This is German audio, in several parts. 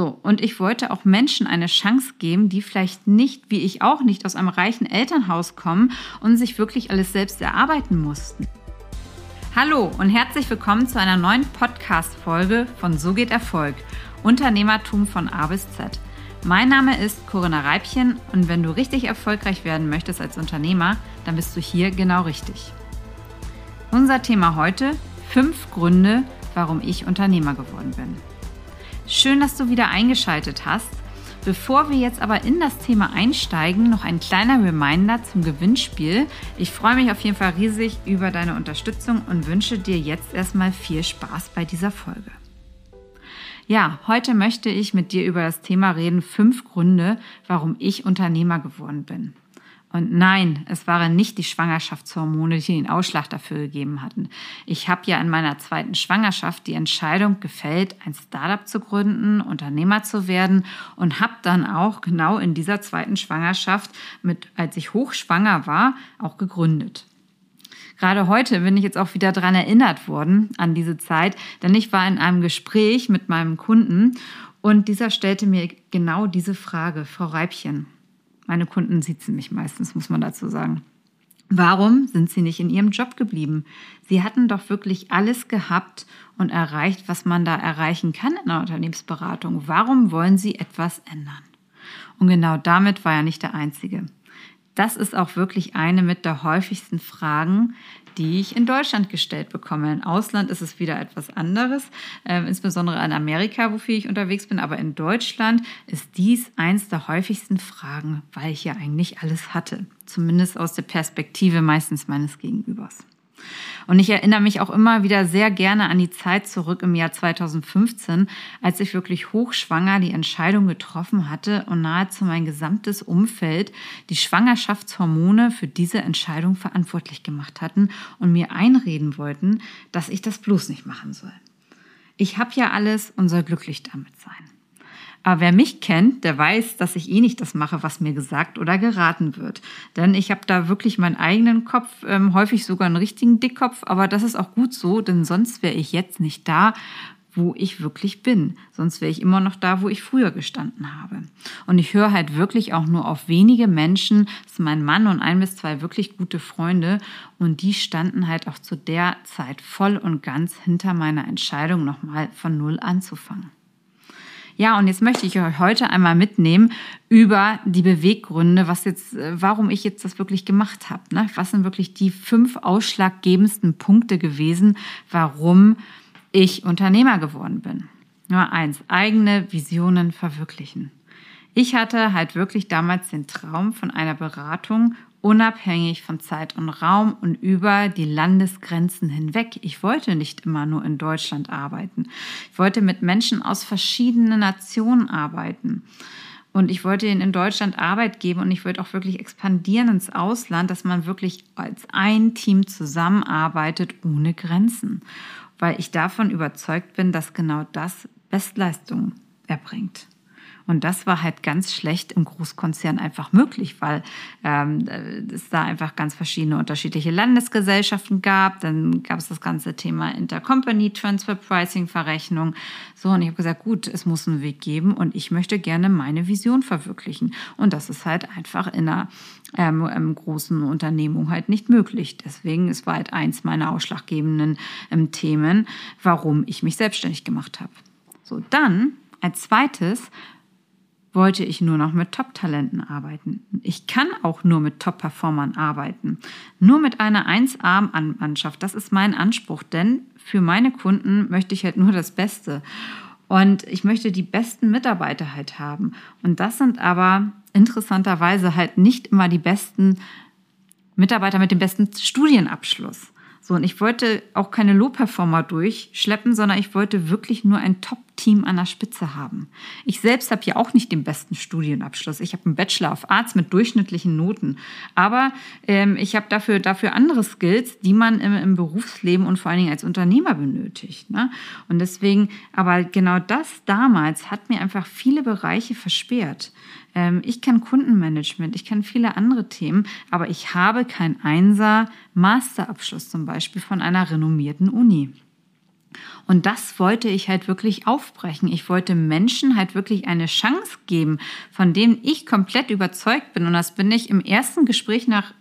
So, und ich wollte auch Menschen eine Chance geben, die vielleicht nicht, wie ich auch nicht, aus einem reichen Elternhaus kommen und sich wirklich alles selbst erarbeiten mussten. Hallo und herzlich willkommen zu einer neuen Podcast-Folge von So geht Erfolg. Unternehmertum von A bis Z. Mein Name ist Corinna Reibchen und wenn du richtig erfolgreich werden möchtest als Unternehmer, dann bist du hier genau richtig. Unser Thema heute: fünf Gründe, warum ich Unternehmer geworden bin. Schön, dass du wieder eingeschaltet hast. Bevor wir jetzt aber in das Thema einsteigen, noch ein kleiner Reminder zum Gewinnspiel. Ich freue mich auf jeden Fall riesig über deine Unterstützung und wünsche dir jetzt erstmal viel Spaß bei dieser Folge. Ja, heute möchte ich mit dir über das Thema reden, fünf Gründe, warum ich Unternehmer geworden bin. Und nein, es waren nicht die Schwangerschaftshormone, die den Ausschlag dafür gegeben hatten. Ich habe ja in meiner zweiten Schwangerschaft die Entscheidung gefällt, ein Startup zu gründen, Unternehmer zu werden und habe dann auch genau in dieser zweiten Schwangerschaft, mit, als ich hochschwanger war, auch gegründet. Gerade heute bin ich jetzt auch wieder dran erinnert worden an diese Zeit, denn ich war in einem Gespräch mit meinem Kunden und dieser stellte mir genau diese Frage, Frau Reibchen. Meine Kunden sitzen mich meistens, muss man dazu sagen. Warum sind sie nicht in ihrem Job geblieben? Sie hatten doch wirklich alles gehabt und erreicht, was man da erreichen kann in einer Unternehmensberatung. Warum wollen sie etwas ändern? Und genau damit war er nicht der Einzige. Das ist auch wirklich eine mit der häufigsten Fragen, die ich in Deutschland gestellt bekomme. Im Ausland ist es wieder etwas anderes, äh, insbesondere in Amerika, wofür ich unterwegs bin. Aber in Deutschland ist dies eins der häufigsten Fragen, weil ich ja eigentlich alles hatte. Zumindest aus der Perspektive meistens meines Gegenübers. Und ich erinnere mich auch immer wieder sehr gerne an die Zeit zurück im Jahr 2015, als ich wirklich hochschwanger die Entscheidung getroffen hatte und nahezu mein gesamtes Umfeld die Schwangerschaftshormone für diese Entscheidung verantwortlich gemacht hatten und mir einreden wollten, dass ich das bloß nicht machen soll. Ich habe ja alles und soll glücklich damit sein. Aber wer mich kennt, der weiß, dass ich eh nicht das mache, was mir gesagt oder geraten wird. Denn ich habe da wirklich meinen eigenen Kopf, ähm, häufig sogar einen richtigen Dickkopf, aber das ist auch gut so, denn sonst wäre ich jetzt nicht da, wo ich wirklich bin. Sonst wäre ich immer noch da, wo ich früher gestanden habe. Und ich höre halt wirklich auch nur auf wenige Menschen. Das ist mein Mann und ein bis zwei wirklich gute Freunde. Und die standen halt auch zu der Zeit voll und ganz hinter meiner Entscheidung, nochmal von Null anzufangen. Ja, und jetzt möchte ich euch heute einmal mitnehmen über die Beweggründe, was jetzt, äh, warum ich jetzt das wirklich gemacht habe. Ne? Was sind wirklich die fünf ausschlaggebendsten Punkte gewesen, warum ich Unternehmer geworden bin? Nummer eins, eigene Visionen verwirklichen. Ich hatte halt wirklich damals den Traum von einer Beratung unabhängig von Zeit und Raum und über die Landesgrenzen hinweg. Ich wollte nicht immer nur in Deutschland arbeiten. Ich wollte mit Menschen aus verschiedenen Nationen arbeiten. Und ich wollte ihnen in Deutschland Arbeit geben und ich wollte auch wirklich expandieren ins Ausland, dass man wirklich als ein Team zusammenarbeitet ohne Grenzen. Weil ich davon überzeugt bin, dass genau das Bestleistung erbringt. Und das war halt ganz schlecht im Großkonzern einfach möglich, weil ähm, es da einfach ganz verschiedene unterschiedliche Landesgesellschaften gab. Dann gab es das ganze Thema Intercompany Transfer Pricing Verrechnung. So, und ich habe gesagt, gut, es muss einen Weg geben und ich möchte gerne meine Vision verwirklichen. Und das ist halt einfach in einer ähm, ähm, großen Unternehmung halt nicht möglich. Deswegen, es halt eins meiner ausschlaggebenden ähm, Themen, warum ich mich selbstständig gemacht habe. So, dann als zweites wollte ich nur noch mit Top-Talenten arbeiten. Ich kann auch nur mit Top-Performern arbeiten. Nur mit einer 1A-Mannschaft. Das ist mein Anspruch, denn für meine Kunden möchte ich halt nur das Beste. Und ich möchte die besten Mitarbeiter halt haben. Und das sind aber interessanterweise halt nicht immer die besten Mitarbeiter mit dem besten Studienabschluss. So, und ich wollte auch keine Low-Performer durchschleppen, sondern ich wollte wirklich nur ein Top-Team an der Spitze haben. Ich selbst habe ja auch nicht den besten Studienabschluss. Ich habe einen Bachelor of Arts mit durchschnittlichen Noten. Aber ähm, ich habe dafür, dafür andere Skills, die man im, im Berufsleben und vor allen Dingen als Unternehmer benötigt. Ne? Und deswegen, aber genau das damals hat mir einfach viele Bereiche versperrt. Ähm, ich kann Kundenmanagement, ich kann viele andere Themen, aber ich habe kein Einser Masterabschluss zum Beispiel von einer renommierten Uni. Und das wollte ich halt wirklich aufbrechen. Ich wollte Menschen halt wirklich eine Chance geben, von denen ich komplett überzeugt bin. Und das bin ich im ersten Gespräch nach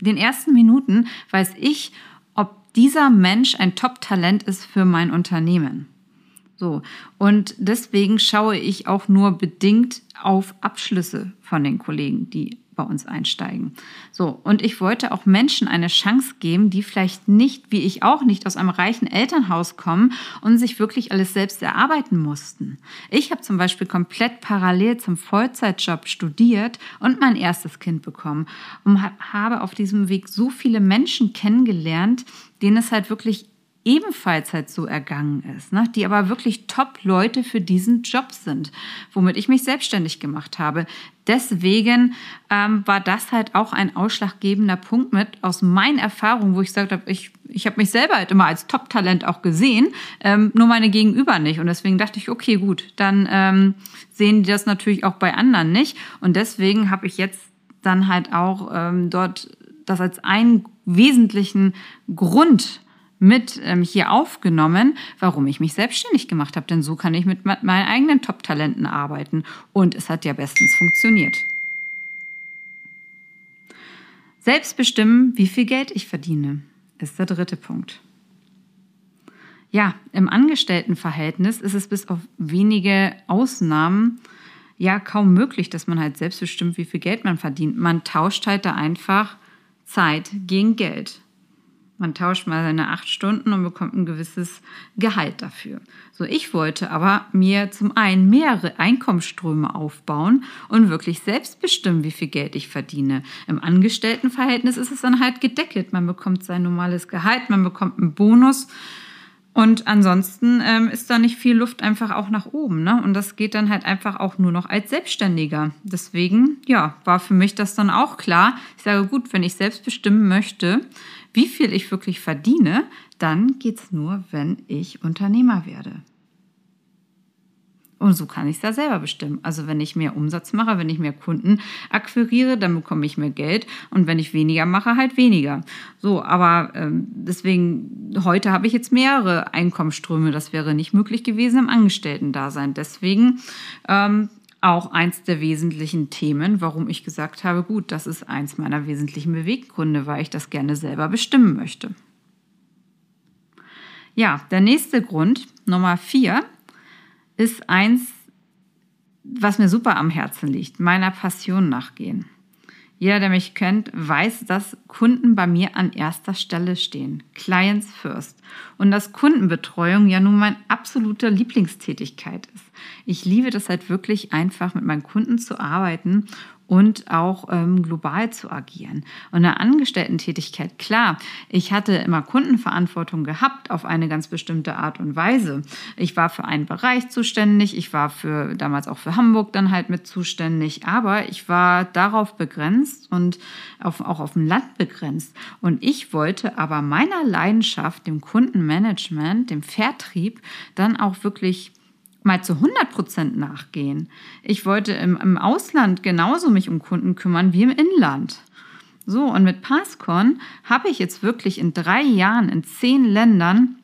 den ersten Minuten, weiß ich, ob dieser Mensch ein Top-Talent ist für mein Unternehmen. So. Und deswegen schaue ich auch nur bedingt auf Abschlüsse von den Kollegen, die bei uns einsteigen. So, und ich wollte auch Menschen eine Chance geben, die vielleicht nicht, wie ich auch nicht, aus einem reichen Elternhaus kommen und sich wirklich alles selbst erarbeiten mussten. Ich habe zum Beispiel komplett parallel zum Vollzeitjob studiert und mein erstes Kind bekommen und habe auf diesem Weg so viele Menschen kennengelernt, denen es halt wirklich ebenfalls halt so ergangen ist, ne? die aber wirklich Top-Leute für diesen Job sind, womit ich mich selbstständig gemacht habe. Deswegen ähm, war das halt auch ein ausschlaggebender Punkt mit aus meinen Erfahrungen, wo ich gesagt habe, ich, ich habe mich selber halt immer als Top-Talent auch gesehen, ähm, nur meine Gegenüber nicht. Und deswegen dachte ich, okay, gut, dann ähm, sehen die das natürlich auch bei anderen nicht. Und deswegen habe ich jetzt dann halt auch ähm, dort das als einen wesentlichen Grund mit ähm, hier aufgenommen, warum ich mich selbstständig gemacht habe. Denn so kann ich mit meinen eigenen Top-Talenten arbeiten. Und es hat ja bestens funktioniert. Selbst bestimmen, wie viel Geld ich verdiene, ist der dritte Punkt. Ja, im Angestelltenverhältnis ist es bis auf wenige Ausnahmen ja kaum möglich, dass man halt selbst bestimmt, wie viel Geld man verdient. Man tauscht halt da einfach Zeit gegen Geld. Man tauscht mal seine acht Stunden und bekommt ein gewisses Gehalt dafür. So, ich wollte aber mir zum einen mehrere Einkommensströme aufbauen und wirklich selbst bestimmen, wie viel Geld ich verdiene. Im Angestelltenverhältnis ist es dann halt gedeckelt. Man bekommt sein normales Gehalt, man bekommt einen Bonus. Und ansonsten ähm, ist da nicht viel Luft einfach auch nach oben. Ne? Und das geht dann halt einfach auch nur noch als Selbstständiger. Deswegen, ja, war für mich das dann auch klar. Ich sage, gut, wenn ich selbst bestimmen möchte, wie viel ich wirklich verdiene, dann geht es nur, wenn ich Unternehmer werde. Und so kann ich es da selber bestimmen. Also wenn ich mehr Umsatz mache, wenn ich mehr Kunden akquiriere, dann bekomme ich mehr Geld. Und wenn ich weniger mache, halt weniger. So, aber ähm, deswegen, heute habe ich jetzt mehrere Einkommensströme. Das wäre nicht möglich gewesen im Angestellten-Dasein. Deswegen ähm, auch eins der wesentlichen Themen, warum ich gesagt habe, gut, das ist eins meiner wesentlichen Beweggründe, weil ich das gerne selber bestimmen möchte. Ja, der nächste Grund, Nummer vier, ist eins, was mir super am Herzen liegt, meiner Passion nachgehen. Jeder, der mich kennt, weiß, dass Kunden bei mir an erster Stelle stehen. Clients first. Und dass Kundenbetreuung ja nun meine absolute Lieblingstätigkeit ist. Ich liebe das halt wirklich einfach mit meinen Kunden zu arbeiten und auch ähm, global zu agieren. Und eine Angestellten-Tätigkeit, klar, ich hatte immer Kundenverantwortung gehabt auf eine ganz bestimmte Art und Weise. Ich war für einen Bereich zuständig, ich war für damals auch für Hamburg dann halt mit zuständig, aber ich war darauf begrenzt und auf, auch auf dem Land begrenzt. Und ich wollte aber meiner Leidenschaft, dem Kundenmanagement, dem Vertrieb, dann auch wirklich mal zu 100 Prozent nachgehen. Ich wollte im, im Ausland genauso mich um Kunden kümmern wie im Inland. So, und mit Passcon habe ich jetzt wirklich in drei Jahren in zehn Ländern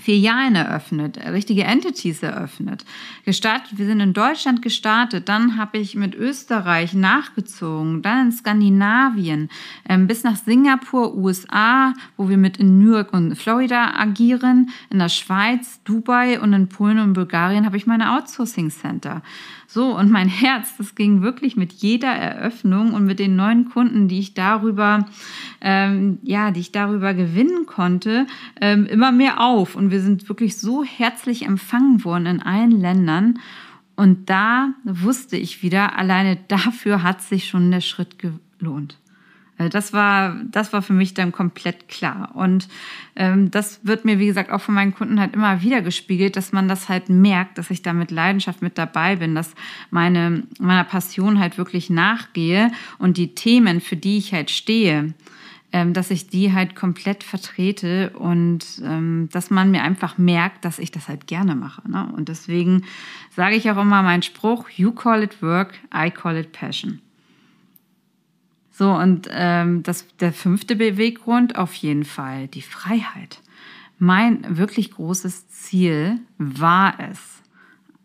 Filialen eröffnet, richtige Entities eröffnet. Gestartet, wir sind in Deutschland gestartet, dann habe ich mit Österreich nachgezogen, dann in Skandinavien, ähm, bis nach Singapur, USA, wo wir mit in New York und Florida agieren, in der Schweiz, Dubai und in Polen und Bulgarien habe ich meine Outsourcing Center. So, und mein Herz, das ging wirklich mit jeder Eröffnung und mit den neuen Kunden, die ich darüber, ähm, ja, die ich darüber gewinnen konnte, ähm, immer mehr auf. Und wir sind wirklich so herzlich empfangen worden in allen Ländern. Und da wusste ich wieder, alleine dafür hat sich schon der Schritt gelohnt. Äh, das war, das war für mich dann komplett klar. Und ähm, das wird mir, wie gesagt, auch von meinen Kunden halt immer wieder gespiegelt, dass man das halt merkt, dass ich da mit Leidenschaft mit dabei bin, dass meine, meiner Passion halt wirklich nachgehe und die Themen, für die ich halt stehe, ähm, dass ich die halt komplett vertrete und ähm, dass man mir einfach merkt, dass ich das halt gerne mache. Ne? Und deswegen sage ich auch immer meinen Spruch, you call it work, I call it passion. So, und ähm, das, der fünfte Beweggrund auf jeden Fall die Freiheit. mein wirklich großes Ziel war es,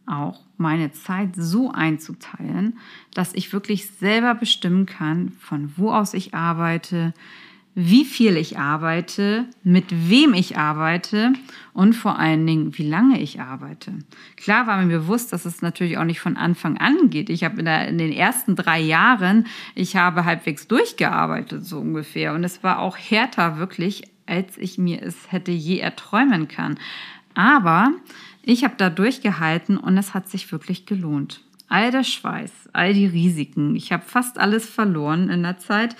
auch meine Zeit so einzuteilen, dass ich wirklich selber bestimmen kann, von wo aus ich arbeite, wie viel ich arbeite, mit wem ich arbeite und vor allen Dingen, wie lange ich arbeite. Klar war mir bewusst, dass es natürlich auch nicht von Anfang an geht. Ich habe in, in, den ersten drei Jahren, ich habe halbwegs durchgearbeitet, so ungefähr. Und es war auch härter wirklich, als ich mir es hätte je erträumen können. Aber ich habe da durchgehalten und es hat sich wirklich gelohnt. All der Schweiß, all die Risiken. Ich habe fast alles verloren in der Zeit.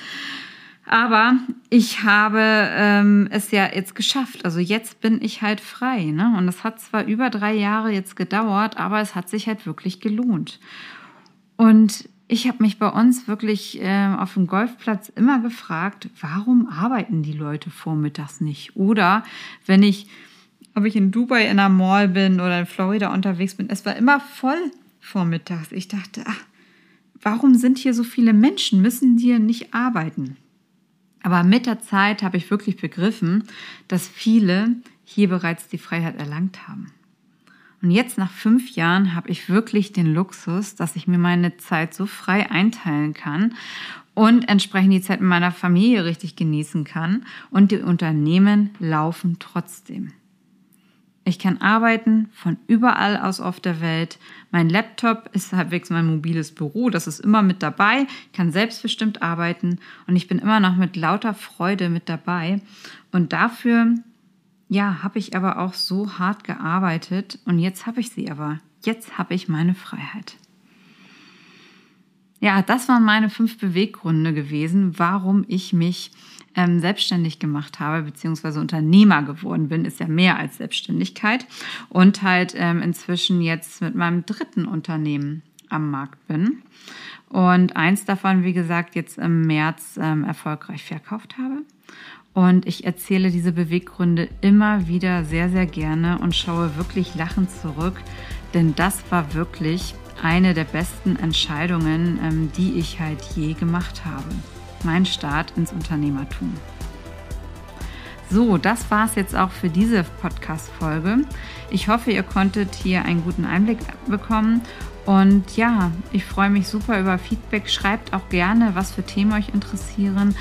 Aber ich habe ähm, es ja jetzt geschafft. Also jetzt bin ich halt frei. Ne? Und es hat zwar über drei Jahre jetzt gedauert, aber es hat sich halt wirklich gelohnt. Und ich habe mich bei uns wirklich äh, auf dem Golfplatz immer gefragt, warum arbeiten die Leute vormittags nicht? Oder wenn ich, ob ich in Dubai in einer Mall bin oder in Florida unterwegs bin, es war immer voll vormittags. Ich dachte, ach, warum sind hier so viele Menschen? Müssen die nicht arbeiten? Aber mit der Zeit habe ich wirklich begriffen, dass viele hier bereits die Freiheit erlangt haben. Und jetzt nach fünf Jahren habe ich wirklich den Luxus, dass ich mir meine Zeit so frei einteilen kann und entsprechend die Zeit mit meiner Familie richtig genießen kann. Und die Unternehmen laufen trotzdem. Ich kann arbeiten von überall aus auf der Welt. Mein Laptop ist halbwegs mein mobiles Büro, das ist immer mit dabei, ich kann selbstbestimmt arbeiten und ich bin immer noch mit lauter Freude mit dabei. Und dafür, ja, habe ich aber auch so hart gearbeitet und jetzt habe ich sie aber. Jetzt habe ich meine Freiheit. Ja, das waren meine fünf Beweggründe gewesen, warum ich mich ähm, selbstständig gemacht habe, beziehungsweise Unternehmer geworden bin, ist ja mehr als Selbstständigkeit. Und halt ähm, inzwischen jetzt mit meinem dritten Unternehmen am Markt bin. Und eins davon, wie gesagt, jetzt im März ähm, erfolgreich verkauft habe. Und ich erzähle diese Beweggründe immer wieder sehr, sehr gerne und schaue wirklich lachend zurück, denn das war wirklich eine der besten Entscheidungen, ähm, die ich halt je gemacht habe mein Start ins Unternehmertum. So, das war es jetzt auch für diese Podcast-Folge. Ich hoffe, ihr konntet hier einen guten Einblick bekommen. Und ja, ich freue mich super über Feedback. Schreibt auch gerne, was für Themen euch interessieren.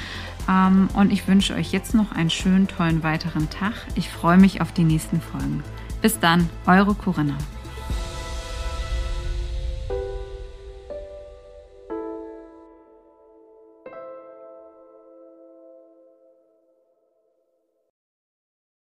Ähm, und ich wünsche euch jetzt noch einen schönen, tollen weiteren Tag. Ich freue mich auf die nächsten Folgen. Bis dann, eure Corinna.